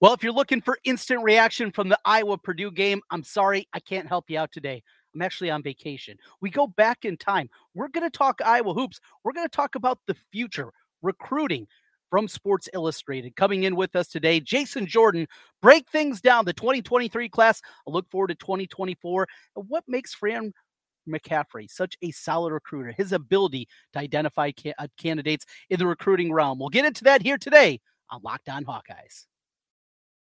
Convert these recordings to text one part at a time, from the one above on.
Well, if you're looking for instant reaction from the Iowa Purdue game, I'm sorry, I can't help you out today. I'm actually on vacation. We go back in time. We're going to talk Iowa hoops. We're going to talk about the future, recruiting from Sports Illustrated. Coming in with us today, Jason Jordan. Break things down. The 2023 class. I look forward to 2024. And what makes Fran McCaffery such a solid recruiter? His ability to identify ca- uh, candidates in the recruiting realm. We'll get into that here today on Locked On Hawkeyes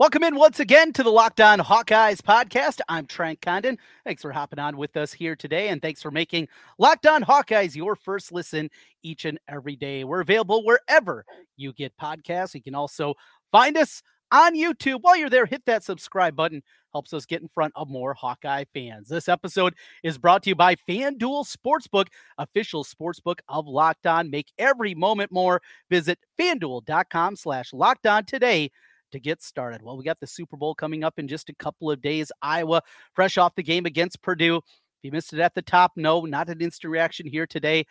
Welcome in once again to the Locked On Hawkeyes podcast. I'm Trent Condon. Thanks for hopping on with us here today, and thanks for making Locked On Hawkeyes your first listen each and every day. We're available wherever you get podcasts. You can also find us on YouTube. While you're there, hit that subscribe button. Helps us get in front of more Hawkeye fans. This episode is brought to you by FanDuel Sportsbook, official sportsbook of Locked On. Make every moment more. Visit fanduel.com slash locked on today to get started. Well, we got the Super Bowl coming up in just a couple of days. Iowa, fresh off the game against Purdue. If you missed it at the top, no, not an instant reaction here today.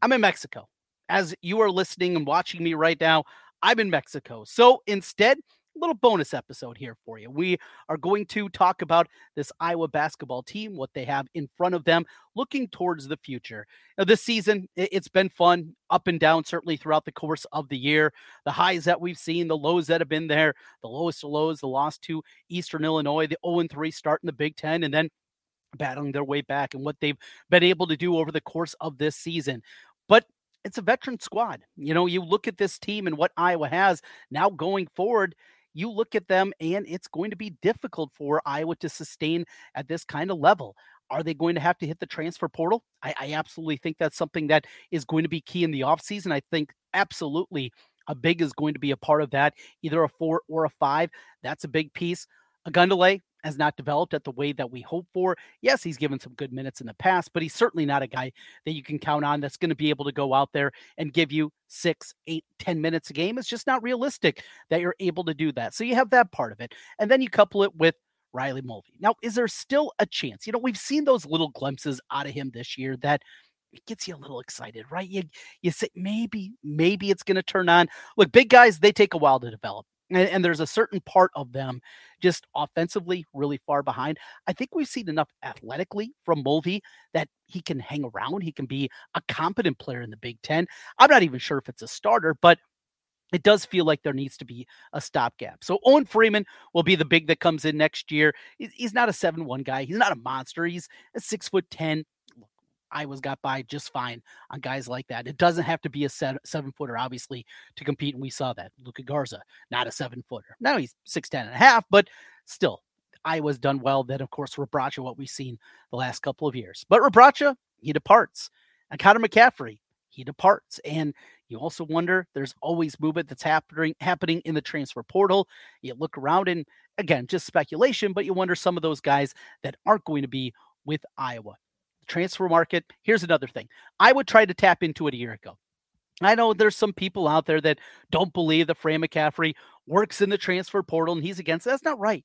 I'm in Mexico. As you are listening and watching me right now, I'm in Mexico. So instead, little bonus episode here for you. We are going to talk about this Iowa basketball team, what they have in front of them, looking towards the future. Now, this season, it's been fun, up and down, certainly throughout the course of the year. The highs that we've seen, the lows that have been there, the lowest of lows, the loss to Eastern Illinois, the 0 3 start in the Big Ten, and then battling their way back and what they've been able to do over the course of this season. But it's a veteran squad. You know, you look at this team and what Iowa has now going forward you look at them and it's going to be difficult for Iowa to sustain at this kind of level. Are they going to have to hit the transfer portal? I, I absolutely think that's something that is going to be key in the offseason. I think absolutely a big is going to be a part of that, either a four or a five. That's a big piece. A Ogundele, has not developed at the way that we hope for. Yes, he's given some good minutes in the past, but he's certainly not a guy that you can count on that's going to be able to go out there and give you six, eight, ten minutes a game. It's just not realistic that you're able to do that. So you have that part of it. And then you couple it with Riley Mulvey. Now, is there still a chance? You know, we've seen those little glimpses out of him this year that it gets you a little excited, right? You you say maybe maybe it's going to turn on. Look, big guys they take a while to develop. And, and, there's a certain part of them just offensively really far behind. I think we've seen enough athletically from Mulvey that he can hang around. He can be a competent player in the Big Ten. I'm not even sure if it's a starter, but it does feel like there needs to be a stopgap. So Owen Freeman will be the big that comes in next year. He's not a seven one guy. He's not a monster. He's a six foot ten Iowa's got by just fine on guys like that. It doesn't have to be a seven footer, obviously, to compete. And we saw that. Luka Garza, not a seven footer. Now he's six ten and a half, but still, Iowa's done well. Then, of course, Rebraca, what we've seen the last couple of years. But Rebraca, he departs. And Connor McCaffery, he departs. And you also wonder there's always movement that's happening happening in the transfer portal. You look around and again, just speculation, but you wonder some of those guys that aren't going to be with Iowa transfer market. Here's another thing I would try to tap into it a year ago. I know there's some people out there that don't believe that Fran McCaffery works in the transfer portal and he's against. That's not right.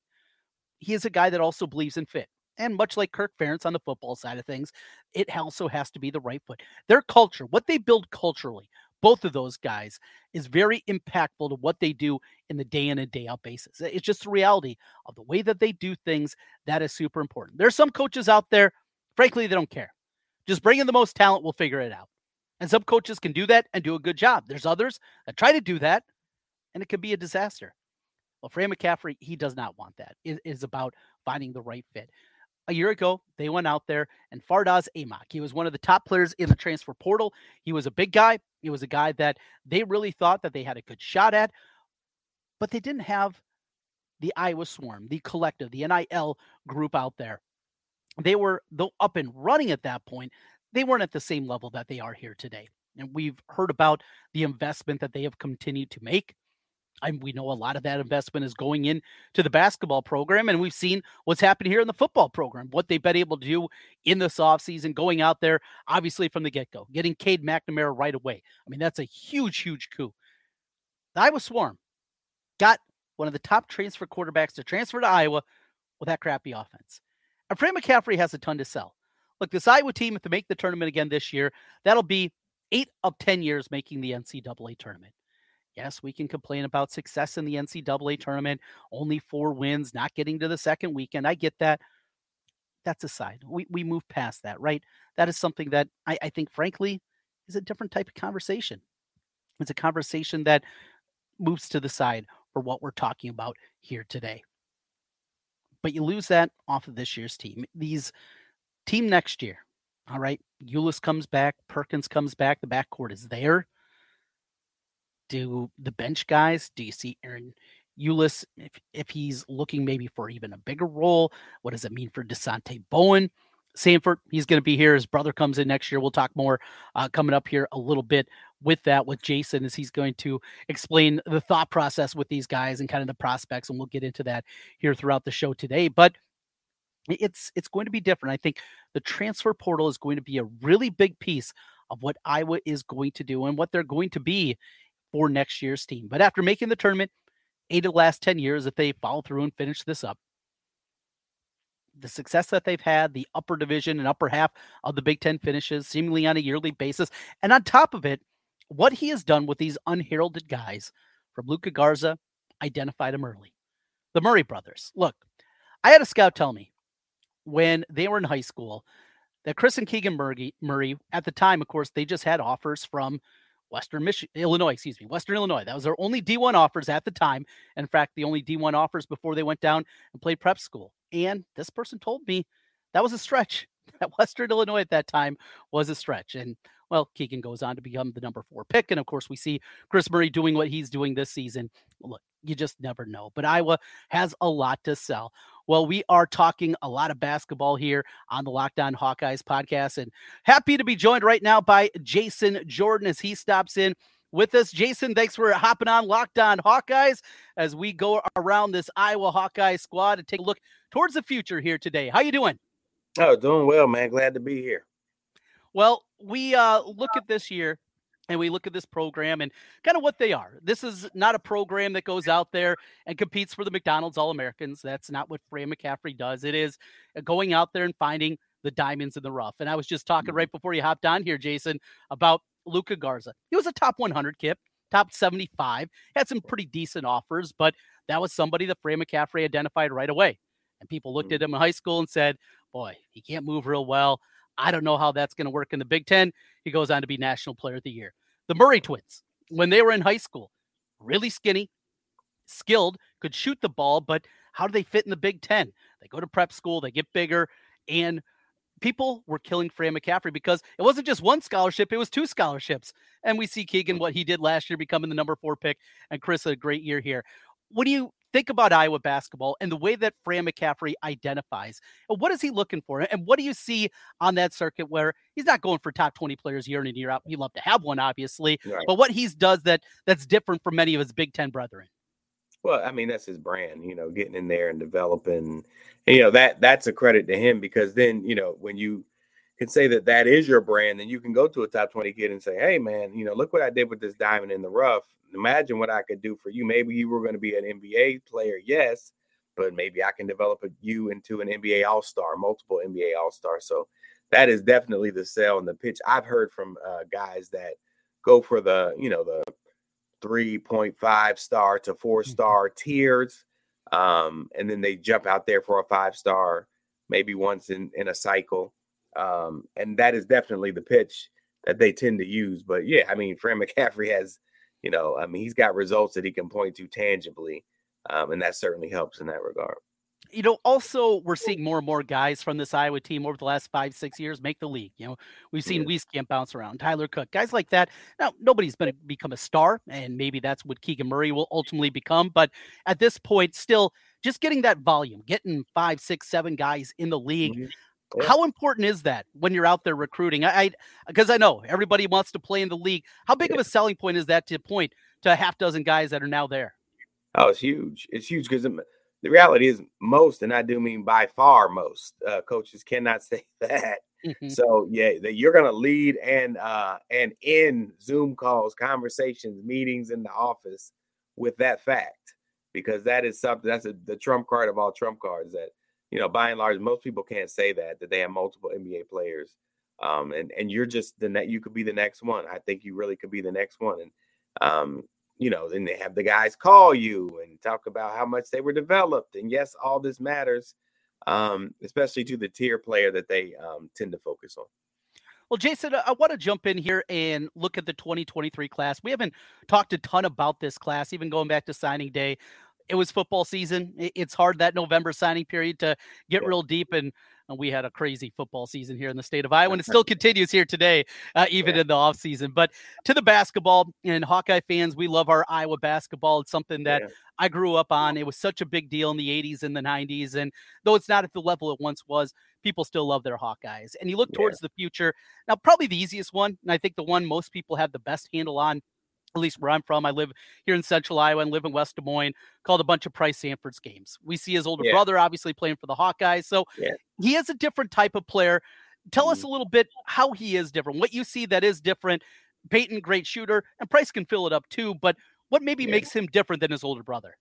He is a guy that also believes in fit. And much like Kirk Ferentz on the football side of things, it also has to be the right foot. Their culture, what they build culturally, both of those guys, is very impactful to what they do in the day in and day out basis. It's just the reality of the way that they do things that is super important. There's some coaches out there Frankly, they don't care. Just bring in the most talent, we'll figure it out. And some coaches can do that and do a good job. There's others that try to do that, and it can be a disaster. Well, Fran McCaffery, he does not want that. It is about finding the right fit. A year ago, they went out there and Fardaws Aimaq. He was one of the top players in the transfer portal. He was a big guy. He was a guy that they really thought that they had a good shot at, but they didn't have the Iowa Swarm, the collective, the NIL group out there they were though up and running at that point they weren't at the same level that they are here today and we've heard about the investment that they have continued to make And we know a lot of that investment is going in to the basketball program, and we've seen what's happened here in the football program, what they've been able to do in this offseason, going out there, obviously from the get go, getting Cade McNamara right away. I mean, that's a huge, huge coup. The Iowa Swarm got one of the top transfer quarterbacks to transfer to Iowa with that crappy offense. Fran McCaffery has a ton to sell. Look, this Iowa team, if they make the tournament again this year, that'll be eight of 10 years making the NCAA tournament. Yes, we can complain about success in the NCAA tournament, only four wins, not getting to the second weekend. I get that. That's aside. We, we move past that, right? That is something that I, I think, frankly, is a different type of conversation. It's a conversation that moves to the side for what we're talking about here today. But you lose that off of this year's team. These team next year, all right. Ulis comes back, Perkins comes back, the backcourt is there do the bench guys? Do you see Ahron Ulis if, if he's looking maybe for even a bigger role? What does it mean for Dasonte Bowen? Sandfort, he's going to be here. His brother comes in next year. We'll talk more uh, coming up here a little bit with that with Jason as he's going to explain the thought process with these guys and kind of the prospects, and we'll get into that here throughout the show today. But it's it's going to be different. I think the transfer portal is going to be a really big piece of what Iowa is going to do and what they're going to be for next year's team. But after making the tournament eight of the last 10 years, if they follow through and finish this up, the success that they've had, the upper division and upper half of the Big Ten finishes, seemingly on a yearly basis. And on top of it, what he has done with these unheralded guys from Luka Garza identified him early. The Murray brothers. Look, I had a scout tell me when they were in high school that Kris and Keegan Murray, Murray at the time, of course, they just had offers from Western Michigan, Illinois, excuse me, Western Illinois. That was their only D1 offers at the time. In fact, the only D1 offers before they went down and played prep school. And this person told me that was a stretch. That Western Illinois at that time was a stretch. And well, Keegan goes on to become the number four pick. And of course, we see Kris Murray doing what he's doing this season. Look, you just never know. But Iowa has a lot to sell. Well, we are talking a lot of basketball here on the Locked On Hawkeyes podcast, and happy to be joined right now by Jason Jordan as he stops in with us. Jason, thanks for hopping on Locked On Hawkeyes as we go around this Iowa Hawkeye squad and take a look towards the future here today. How you doing? Oh, doing well, man. Glad to be here. Well, we uh, look at this year and we look at this program and kind of what they are. This is not a program that goes out there and competes for the McDonald's All Americans. That's not what Fran McCaffery does. It is uh, going out there and finding the diamonds in the rough. And I was just talking mm-hmm. right before you hopped on here, Jason, about Luka Garza. He was a top 100 kip, top 75, had some pretty decent offers, but that was somebody that Fran McCaffery identified right away. And people looked mm-hmm. at him in high school and said, boy, he can't move real well. I don't know how that's going to work in the Big Ten. He goes on to be National Player of the Year. The Murray twins, when they were in high school, really skinny, skilled, could shoot the ball, but how do they fit in the Big Ten? They go to prep school, they get bigger, and people were killing Fran McCaffery because it wasn't just one scholarship, it was two scholarships. And we see Keegan, what he did last year, becoming the number four pick, and Kris, a great year here. What do you think about Iowa basketball and the way that Fran McCaffery identifies. What is he looking for? And what do you see on that circuit where he's not going for top 20 players year in and year out? He'd love to have one, obviously, right. but what he's does that that's different from many of his Big Ten brethren. Well, I mean, that's his brand, you know, getting in there and developing. And, you know, that that's a credit to him because then, you know, when you can say that that is your brand, then you can go to a top 20 kid and say, hey, man, you know, look what I did with this diamond in the rough imagine what I could do for you. Maybe you were going to be an NBA player, yes, but maybe I can develop you into an NBA All Star, multiple NBA All Star. So that is definitely the sell and the pitch. I've heard from uh, guys that go for the, you know, the 3.5 star to four mm-hmm. star mm-hmm. tiers. Um, and then they jump out there for a five star, maybe once in, in a cycle. Um, and that is definitely the pitch that they tend to use. But yeah, I mean, Fran McCaffery has you know, I mean, he's got results that he can point to tangibly, um, and that certainly helps in that regard. You know, also we're seeing more and more guys from this Iowa team over the last five, six years make the league. You know, we've seen yeah. Wieskamp bounce around, Tyler Cook, guys like that. Now, nobody's going to become a star, and maybe that's what Keegan Murray will ultimately become. But at this point, still just getting that volume, getting five, six, seven guys in the league. Mm-hmm. Yeah. How important is that when you're out there recruiting? I because I, I, know everybody wants to play in the league. How big yeah. of a selling point is that to point to a half dozen guys that are now there? Oh, it's huge. It's huge because the reality is most, and I do mean by far most, uh, coaches cannot say that. Mm-hmm. So yeah, that you're gonna lead and uh and in Zoom calls, conversations, meetings in the office with that fact, because that is something that's a, the trump card of all trump cards that you know by and large most people can't say that that they have multiple NBA players. Um and and you're just the net you could be the next one. I think you really could be the next one. And um you know, then they have the guys call you and talk about how much they were developed. And yes, all this matters, um, especially to the tier player that they um, tend to focus on. Well, Jason, I want to jump in here and look at the 2023 class. We haven't talked a ton about this class, even going back to signing day. It was football season. It's hard that November signing period to get yeah. real deep. And we had a crazy football season here in the state of Iowa, and it still continues here today, uh, even yeah. in the off season. But to the basketball and Hawkeye fans, we love our Iowa basketball. It's something that yeah. I grew up on. It was such a big deal in the 80s and the 90s, and though it's not at the level it once was, people still love their Hawkeyes. And you look towards yeah. the future. Now, probably the easiest one, and I think the one most people have the best handle on at least where I'm from. I live here in central Iowa and live in West Des Moines, called a bunch of Pryce Sandfort's games. We see his older yeah. brother obviously playing for the Hawkeyes. So yeah. he is a different type of player. Tell mm-hmm. us a little bit how he is different, what you see that is different. Payton, great shooter, and Pryce can fill it up too, but what maybe yeah. makes him different than his older brother?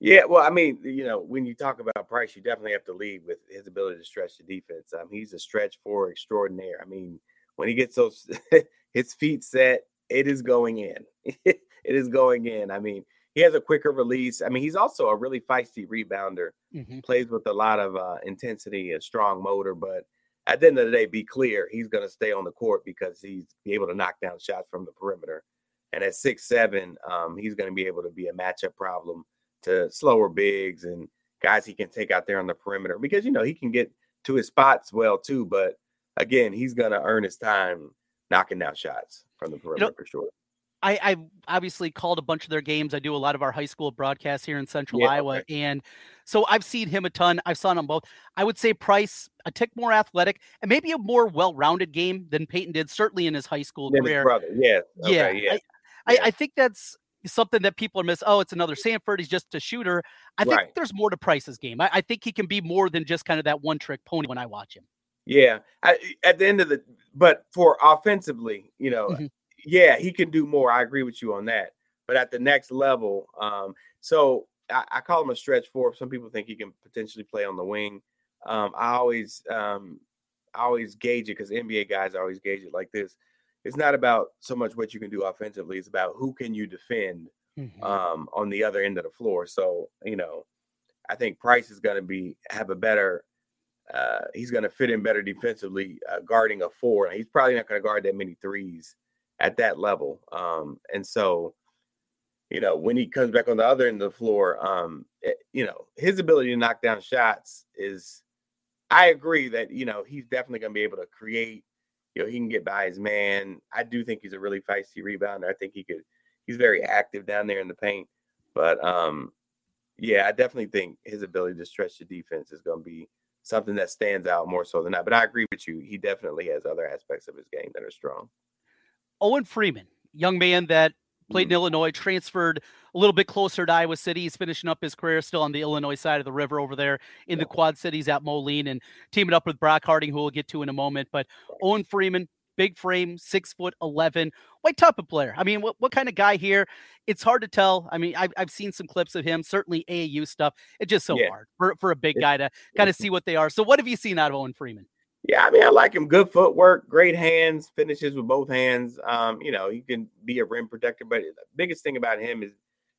Yeah, well, I mean, you know, when you talk about Pryce, you definitely have to lead with his ability to stretch the defense. Um, he's a stretch four extraordinaire. I mean, when he gets those his feet set, it is going in. it is going in. I mean, he has a quicker release. I mean, he's also a really feisty rebounder. Mm-hmm. Plays with a lot of uh, intensity and strong motor. But at the end of the day, be clear, he's going to stay on the court because he's be able to knock down shots from the perimeter. And at six seven, um, he's going to be able to be a matchup problem to slower bigs and guys he can take out there on the perimeter because you know he can get to his spots well too. But again, he's going to earn his time knocking down shots from the perimeter you know, for sure. I, I obviously called a bunch of their games. I do a lot of our high school broadcasts here in Central yeah, Iowa, and so I've seen him a ton. I've seen them both. I would say Pryce a tick more athletic and maybe a more well-rounded game than Payton did, certainly in his high school career. brother, yeah, okay, yeah. yeah. I, I, I, think that's something that people are miss. Oh, it's another Sandfort. He's just a shooter. I think right. there's more to Pryce's game. I, I think he can be more than just kind of that one-trick pony when I watch him. Yeah, I, at the end of the, but for offensively, you know, mm-hmm. Yeah, he can do more. I agree with you on that. But at the next level, um, so I, I call him a stretch four. Some people think he can potentially play on the wing. Um, I always, um, I always gauge it because NBA guys always gauge it like this. It's not about so much what you can do offensively; it's about who can you defend mm-hmm. um, on the other end of the floor. So you know, I think Pryce is going to be have a better uh, he's going to fit in better defensively, uh, guarding a four. And he's probably not going to guard that many threes at that level. Um, and so, you know, when he comes back on the other end of the floor, um, it, eh, you know, his ability to knock down shots is, I agree that, you know, he's definitely going to be able to create, you know, he can get by his man. I do think he's a really feisty rebounder. I think he could, he's very active down there in the paint. But, um, yeah, I definitely think his ability to stretch the defense is going to be something that stands out more so than that. But I agree with you. He definitely has other aspects of his game that are strong. Owen Freeman, young man that played in mm. Illinois, transferred a little bit closer to Iowa City. He's finishing up his career still on the Illinois side of the river over there in the Quad Cities at Moline and teaming up with Brock Harding, who we'll get to in a moment. But Owen Freeman, big frame, six foot eleven. What type of player? I mean, what, what kind of guy here? It's hard to tell. I mean, I've, I've seen some clips of him, certainly AAU stuff. It's just so yeah. hard for, for a big guy to kind of see what they are. So, what have you seen out of Owen Freeman? Yeah, I mean, I like him. Good footwork, great hands, finishes with both hands. Um, you know, he can be a rim protector, but the biggest thing about him is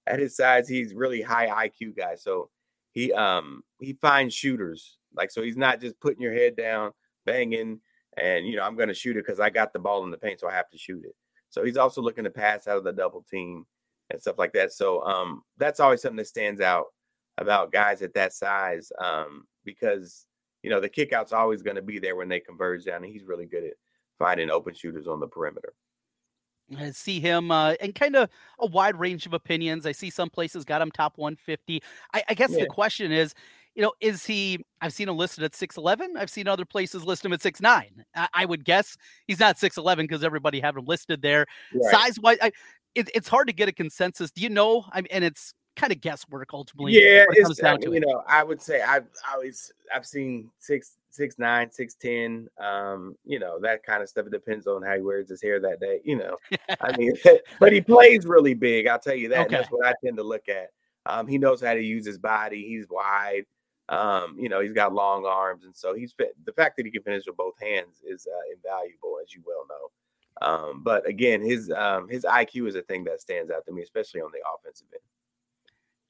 at his size, he's really high IQ guy. So he um he finds shooters. Like so he's not just putting your head down, banging and you know I'm to shoot it because I got the ball in the paint, so I have to shoot it. So he's also looking to pass out of the double team and stuff like that. So um, that's always something that stands out about guys at that size um, because you know the kickout's always going to be there when they converge down, and he's really good at finding open shooters on the perimeter. I see him uh, and kind of a wide range of opinions. I see some places got him top 150. I, I guess yeah. the question is, you know, is he? I've seen him listed at six eleven. I've seen other places list him at six nine. I, I would guess he's not six eleven because everybody have him listed there. Right. Size wise, it, it's hard to get a consensus. Do you know? I mean, and it's kind of guesswork ultimately. Yeah, it comes down to you it. know, I would say I've always I've seen six six nine, six ten, um, you know, that kind of stuff. It depends on how he wears his hair that day, you know. I mean, but he plays really big, I'll tell you that. Okay. That's what I tend to look at. Um, he knows how to use his body, he's wide. Um, you know, he's got long arms, and so he's the fact that he can finish with both hands is uh, invaluable, as you well know. Um, but again, his um, his IQ is a thing that stands out to me, especially on the offensive end.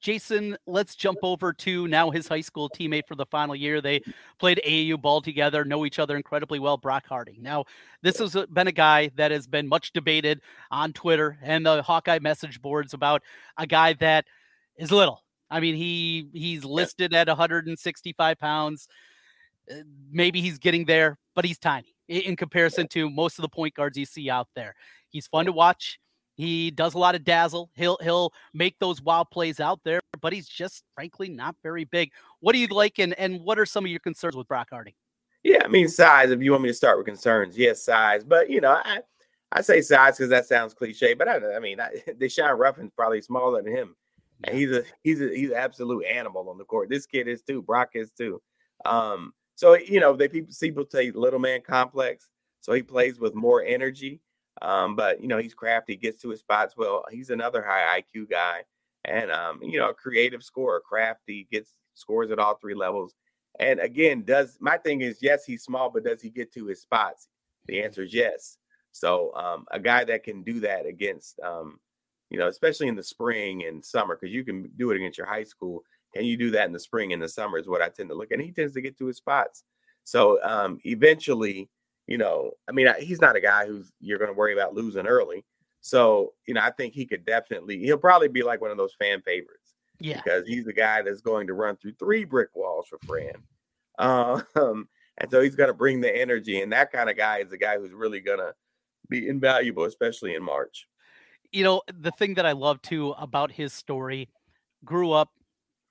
Jason, let's jump over to now his high school teammate for the final year. They played AAU ball together, know each other incredibly well. Brock Harding. Now, this has been a guy that has been much debated on Twitter and the Hawkeye message boards about a guy that is little. I mean, he he's listed at 165 pounds. Uh, maybe he's getting there, but he's tiny in comparison to most of the point guards you see out there. He's fun to watch. He does a lot of dazzle. He'll he'll make those wild plays out there, but he's just frankly not very big. What do you like, and and what are some of your concerns with Brock Harding? Yeah, I mean size. If you want me to start with concerns, yes, size. But you know, I I say size because that sounds cliche. But I, I mean, I, Daeshun Ruffin's probably smaller than him, and he's a he's a he's an absolute animal on the court. This kid is too. Brock is too. Um, so you know, they people people say little man complex. So he plays with more energy. Um, but you know, he's crafty, gets to his spots well. He's another high IQ guy, and um, you know, a creative scorer, crafty, gets scores at all three levels. And again, does my thing is yes, he's small, but does he get to his spots? The answer is yes. So um, a guy that can do that against, um, you know, especially in the spring and summer, because you can do it against your high school. Can you do that in the spring and the summer? Is what I tend to look at. And he tends to get to his spots. So um, eventually, you know, I mean, he's not a guy who's you're going to worry about losing early. So, you know, I think he could definitely, he'll probably be like one of those fan favorites. Yeah. Because he's the guy that's going to run through three brick walls for Fran. Um, and so he's going to bring the energy. And that kind of guy is the guy who's really going to be invaluable, especially in March. You know, the thing that I love too about his story grew up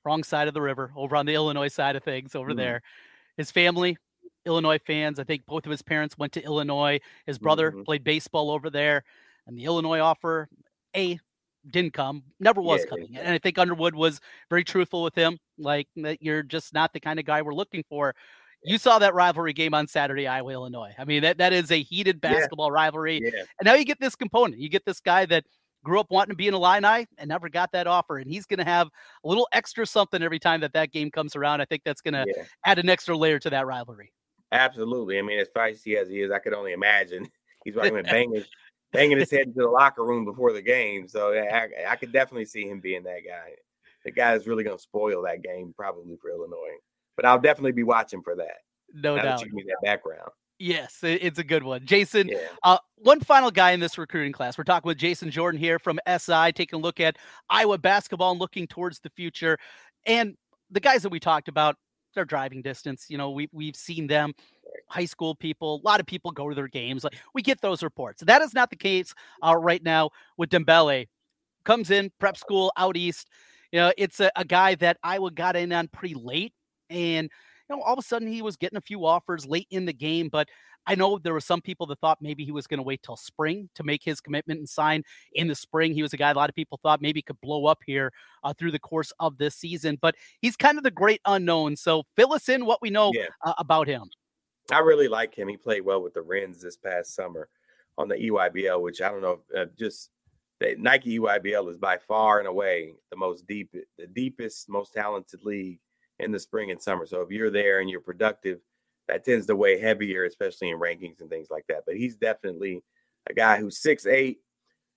wrong side of the river over on the Illinois side of things over mm-hmm. there. His family Illinois fans. I think both of his parents went to Illinois. His brother mm-hmm. played baseball over there, and the Illinois offer a didn't come, never was yeah, coming. Yeah. And I think Underwood was very truthful with him, like that you're just not the kind of guy we're looking for. You saw that rivalry game on Saturday, Iowa, Illinois. I mean, that, that is a heated basketball rivalry. And now you get this component. You get this guy that grew up wanting to be an Illini and never got that offer. And he's going to have a little extra something every time that that game comes around. I think that's going to add an extra layer to that rivalry. Absolutely. I mean, as feisty as he is, I could only imagine he's probably banging, banging his head into the locker room before the game. So I, I could definitely see him being that guy. The guy is really going to spoil that game probably for Illinois. But I'll definitely be watching for that. No doubt. That you give me that background. Yes, it's a good one. Jason, yeah. uh, one final guy in this recruiting class. We're talking with Jason Jordan here from SI, taking a look at Iowa basketball and looking towards the future. And the guys that we talked about, their driving distance. You know, we we've seen them, high school people. A lot of people go to their games. Like we get those reports. That is not the case uh, right now with Dembele. Comes in prep school out east. You know, it's a, a guy that Iowa got in on pretty late, and you know, all of a sudden he was getting a few offers late in the game, but I know there were some people that thought maybe he was going to wait till spring to make his commitment and sign in the spring. He was a guy a lot of people thought maybe could blow up here uh, through the course of this season, but he's kind of the great unknown. So fill us in what we know yeah. uh, about him. I really like him. He played well with the Rens this past summer on the EYBL, which I don't know, uh, just the Nike EYBL is by far and away the most deep, the deepest, most talented league in the spring and summer. So if you're there and you're productive, that tends to weigh heavier, especially in rankings and things like that. But he's definitely a guy who's six eight,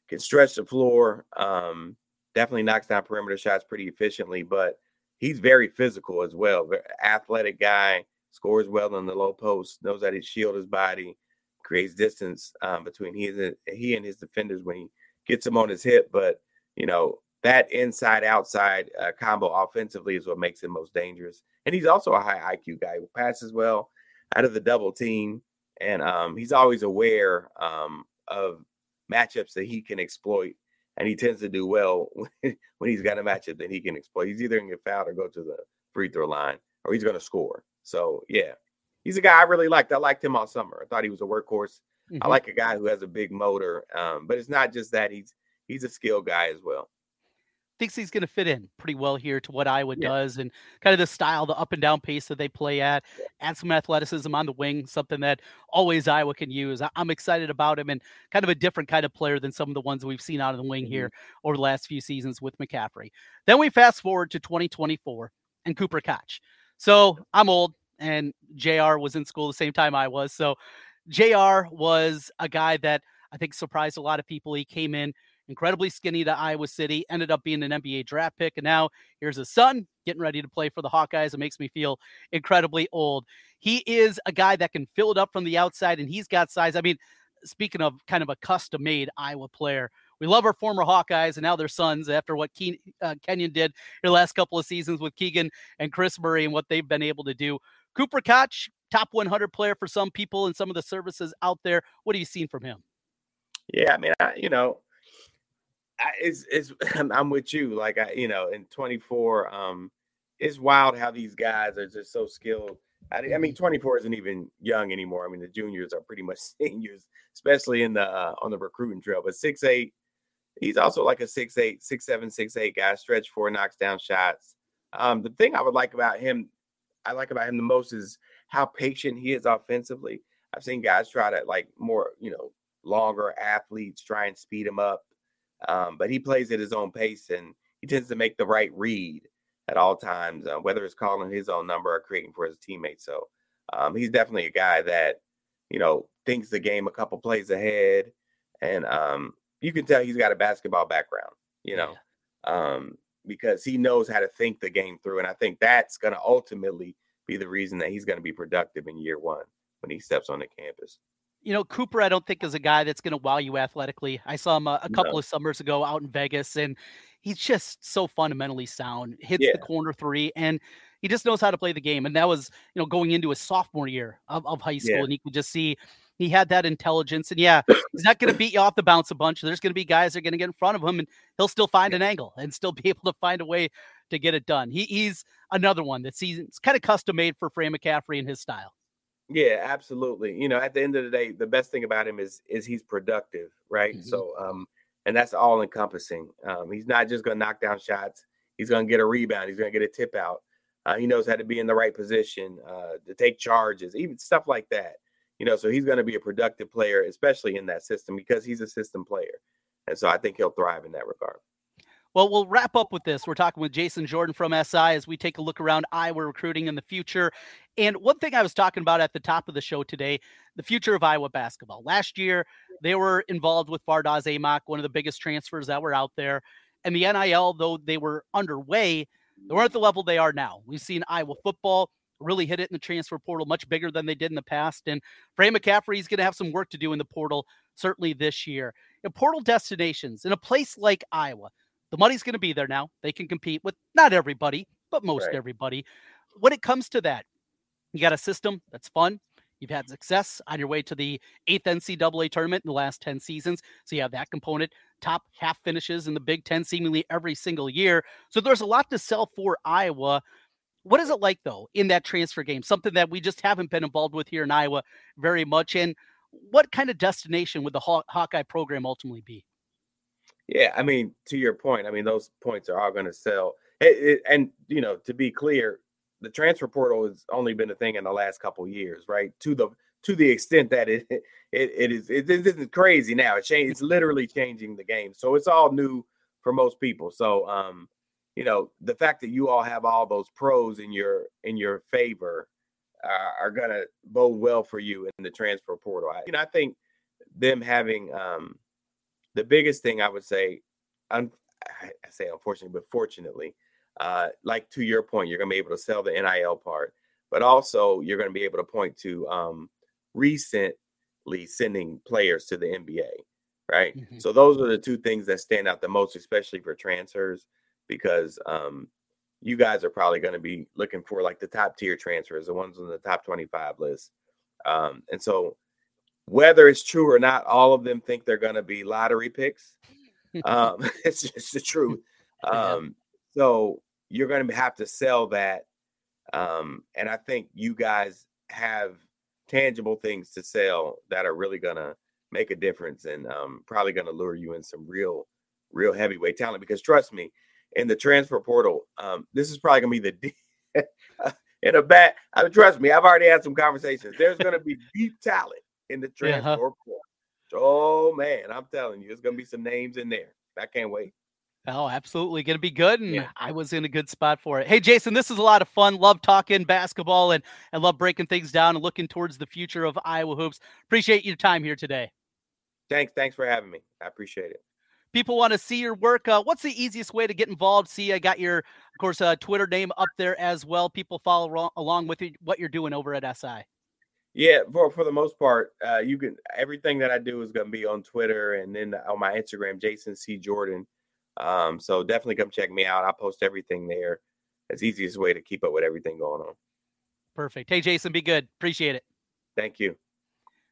can stretch the floor, um, definitely knocks down perimeter shots pretty efficiently, but he's very physical as well. Very athletic guy, scores well in the low post, knows how to shield his body, creates distance um, between he and he and his defenders when he gets him on his hip. But you know that inside outside uh, combo offensively is what makes him most dangerous. And he's also a high IQ guy who passes well out of the double team, and um, he's always aware um, of matchups that he can exploit. And he tends to do well when, when he's got a matchup that he can exploit. He's either going to get fouled or go to the free throw line, or he's going to score. So yeah, he's a guy I really liked. I liked him all summer. I thought he was a workhorse. Mm-hmm. I like a guy who has a big motor, um, but it's not just that. He's he's a skill guy as well. Thinks he's going to fit in pretty well here to what Iowa yeah. does and kind of the style, the up and down pace that they play at, add some athleticism on the wing, something that always Iowa can use. I'm excited about him and kind of a different kind of player than some of the ones we've seen out of the wing mm-hmm. here over the last few seasons with McCaffery. Then we fast forward to 2024 and Cooper Koch. So I'm old and JR was in school the same time I was. So JR was a guy that I think surprised a lot of people. He came in incredibly skinny to Iowa City, ended up being an NBA draft pick, and now here's his son getting ready to play for the Hawkeyes. It makes me feel incredibly old. He is a guy that can fill it up from the outside, and he's got size. I mean, speaking of kind of a custom made Iowa player, we love our former Hawkeyes and now their sons after what Ke- uh, Kenyon did the last couple of seasons with Keegan and Kris Murray and what they've been able to do. Cooper Koch, top 100 player for some people and some of the services out there. What are you seeing from him? Yeah, I mean, I, you know, I, it's, it's I'm with you. Like I, you know, in 24, um, it's wild how these guys are just so skilled. I, I, mean, mm-hmm. 24 isn't even young anymore. I mean, the juniors are pretty much seniors, especially in the uh, on the recruiting trail. But six eight, he's also like a six eight, six seven, six eight guy. Stretch four, knocks down shots. Um, the thing I would like about him, I like about him the most is how patient he is offensively. I've seen guys try to like more, you know, longer athletes try and speed him up. Um, but he plays at his own pace and he tends to make the right read at all times, uh, whether it's calling his own number or creating for his teammates. So um, he's definitely a guy that, you know, thinks the game a couple plays ahead. And um, you can tell he's got a basketball background, you know, yeah. um, because he knows how to think the game through. And I think that's going to ultimately be the reason that he's going to be productive in year one when he steps on the campus you know, Cooper, I don't think is a guy that's going to wow you athletically. I saw him a, a couple no. of summers ago out in Vegas, and he's just so fundamentally sound. Hits yeah. the corner three, and he just knows how to play the game. And that was, you know, going into his sophomore year of, of high school, yeah. and you could just see he had that intelligence. And yeah, he's not going to beat you off the bounce a bunch. There's going to be guys that are going to get in front of him, and he'll still find an angle and still be able to find a way to get it done. He, he's another one that's he's kind of custom made for Fran McCaffery and his style. Yeah, absolutely. You know, at the end of the day, the best thing about him is is he's productive, right? Mm-hmm. So, um, and that's all encompassing. Um, he's not just going to knock down shots. He's going to get a rebound. He's going to get a tip out. Uh, he knows how to be in the right position uh, to take charges, even stuff like that. You know, so he's going to be a productive player, especially in that system because he's a system player, and so I think he'll thrive in that regard. Well, we'll wrap up with this. We're talking with Jason Jordan from SI as we take a look around Iowa recruiting in the future. And one thing I was talking about at the top of the show today, the future of Iowa basketball. Last year, they were involved with Fardaws Aimaq, one of the biggest transfers that were out there. And the NIL, though they were underway, they weren't at the level they are now. We've seen Iowa football really hit it in the transfer portal much bigger than they did in the past. And Fran McCaffery is going to have some work to do in the portal, certainly this year. In portal destinations, in a place like Iowa, the money's going to be there now. They can compete with not everybody, but most right. everybody. When it comes to that, you got a system that's fun. You've had success on your way to the eighth NCAA tournament in the last 10 seasons. So you have that component, top half finishes in the Big Ten seemingly every single year. So there's a lot to sell for Iowa. What is it like, though, in that transfer game? Something that we just haven't been involved with here in Iowa very much. And what kind of destination would the Haw- Hawkeye program ultimately be? Yeah, I mean, to your point, I mean, those points are all going to sell. It, it, and you know, to be clear, the transfer portal has only been a thing in the last couple years, right? To the to the extent that it it, it is it, it isn't crazy now. It change, it's literally changing the game. So it's all new for most people. So um, you know, the fact that you all have all those pros in your in your favor uh, are gonna bode well for you in the transfer portal. I, you know, I think them having um the biggest thing I would say, un- I say unfortunately, but fortunately, uh, like to your point, you're going to be able to sell the NIL part, but also you're going to be able to point to um, recently sending players to the NBA, right? Mm-hmm. So those are the two things that stand out the most, especially for transfers, because um, you guys are probably going to be looking for like the top tier transfers, the ones on the top 25 list. Um, and so whether it's true or not, all of them think they're going to be lottery picks. Um, it's just the truth. Um, so you're going to have to sell that. Um, and I think you guys have tangible things to sell that are really going to make a difference and um, probably going to lure you in some real, real heavyweight talent. Because trust me, in the transfer portal. Um, this is probably gonna be the in a bad. I mean, trust me, I've already had some conversations. There's gonna be deep talent in the transfer uh-huh. portal. Oh man, I'm telling you, there's gonna be some names in there. I can't wait. Oh, absolutely. Going to be good. And yeah. I was in a good spot for it. Hey, Jason, this is a lot of fun. Love talking basketball and, and love breaking things down and looking towards the future of Iowa Hoops. Appreciate your time here today. Thanks. Thanks for having me. I appreciate it. People want to see your work. Uh, what's the easiest way to get involved? See, I got your, of course, uh, Twitter name up there as well. People follow along with you, what you're doing over at SI. Yeah, for for the most part, uh, you can everything that I do is going to be on Twitter and then on my Instagram, Jason C Jordan. Um, so definitely come check me out. I post everything there. It's the easiest way to keep up with everything going on. Perfect. Hey, Jason, be good. Appreciate it. Thank you.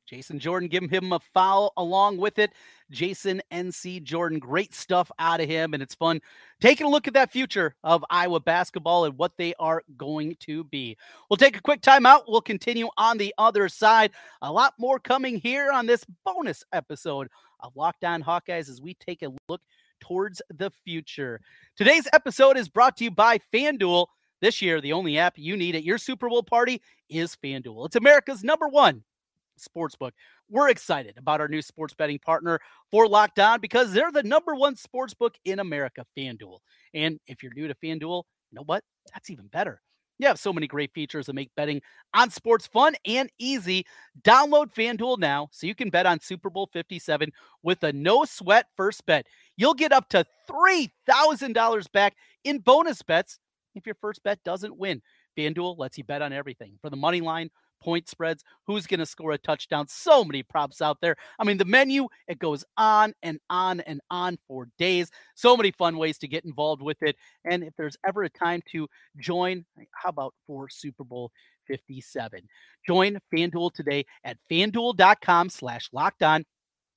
Jason Jordan, give him a foul along with it. Jason NC Jordan, great stuff out of him. And it's fun taking a look at that future of Iowa basketball and what they are going to be. We'll take a quick timeout. We'll continue on the other side. A lot more coming here on this bonus episode of Locked On Hawkeyes as we take a look towards the future. Today's episode is brought to you by FanDuel. This year, the only app you need at your Super Bowl party is FanDuel. It's America's number one sportsbook. We're excited about our new sports betting partner for Locked On because they're the number one sportsbook in America, FanDuel. And if you're new to FanDuel, you know what? That's even better. You have so many great features that make betting on sports fun and easy. Download FanDuel now so you can bet on Super Bowl 57 with a no sweat first bet. You'll get up to $3,000 back in bonus bets if your first bet doesn't win. FanDuel lets you bet on everything for the money line, point spreads, who's going to score a touchdown. So many props out there. I mean, the menu, it goes on and on and on for days. So many fun ways to get involved with it. And if there's ever a time to join, how about for Super Bowl 57? Join FanDuel today at fanduel.com slash locked on.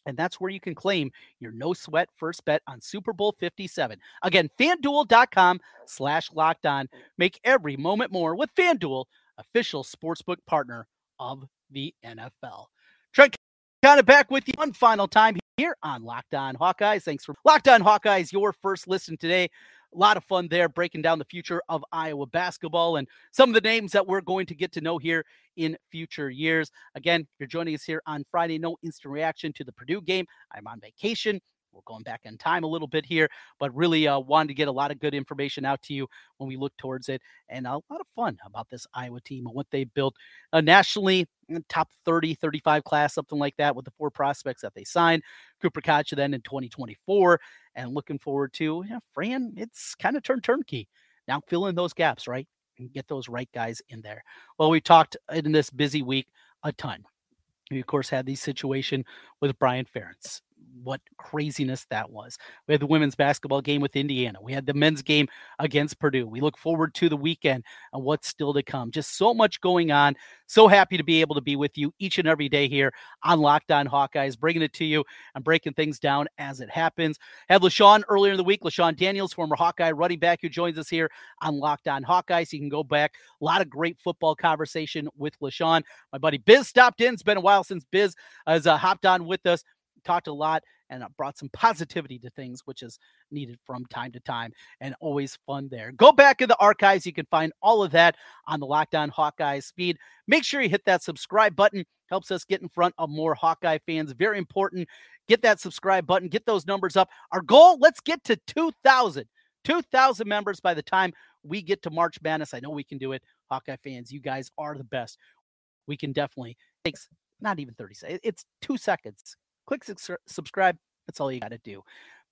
And that's where you can claim your no sweat first bet on Super Bowl 57. Again, fanduel.com slash locked on. Make every moment more with FanDuel, official sportsbook partner of the NFL. Trent Condon back with you one final time here on Locked On Hawkeyes. Thanks for Locked On Hawkeyes, your first listen today. A lot of fun there breaking down the future of Iowa basketball and some of the names that we're going to get to know here in future years. Again, you're joining us here on Friday. No instant reaction to the Purdue game. I'm on vacation. We're going back in time a little bit here, but really uh, wanted to get a lot of good information out to you when we look towards it and a lot of fun about this Iowa team and what they built uh, nationally, top 30, 35 class, something like that, with the four prospects that they signed. Cooper Koch then in 2024, and looking forward to Fran. It's kind of turned turnkey now, fill in those gaps, right, and get those right guys in there. Well, we talked in this busy week a ton. We of course had the situation with Brian Ferentz what craziness that was. We had the women's basketball game with Indiana. We had the men's game against Purdue. We look forward to the weekend and what's still to come. Just so much going on. So happy to be able to be with you each and every day here on Locked On Hawkeyes, bringing it to you and breaking things down as it happens. Had LeShun earlier in the week, LeShun Daniels, former Hawkeye running back, who joins us here on Locked On Hawkeyes. You can go back. A lot of great football conversation with LeShun. My buddy Biz stopped in. It's been a while since Biz has uh, hopped on with us talked a lot and uh, brought some positivity to things, which is needed from time to time and always fun there. Go back in the archives. You can find all of that on the Locked On Hawkeyes feed. Make sure you hit that subscribe button. Helps us get in front of more Hawkeye fans. Very important. Get that subscribe button. Get those numbers up. Our goal, let's get to 2,000. 2,000 members by the time we get to March Madness. I know we can do it. Hawkeye fans, you guys are the best. We can definitely takes not even 30 seconds. It's two seconds click su- subscribe. That's all you got to do.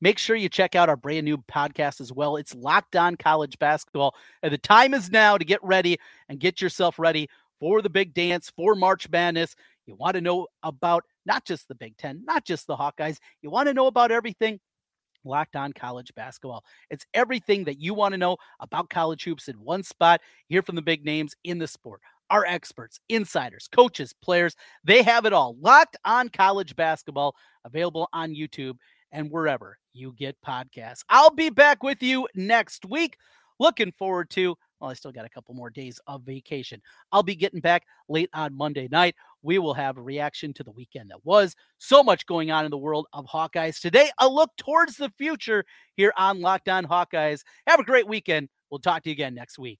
Make sure you check out our brand new podcast as well. It's Locked On College Basketball. And the time is now to get ready and get yourself ready for the big dance, for March Madness. You want to know about not just the Big Ten, not just the Hawkeyes. You want to know about everything Locked On College Basketball. It's everything that you want to know about college hoops in one spot. Hear from the big names in the sport our experts, insiders, coaches, players. They have it all. Locked on college basketball, available on YouTube and wherever you get podcasts. I'll be back with you next week. Looking forward to Well, I still got a couple more days of vacation. I'll be getting back late on Monday night. We will have a reaction to the weekend that was. So much going on in the world of Hawkeyes today. A look towards the future here on Locked On Hawkeyes. Have a great weekend. We'll talk to you again next week.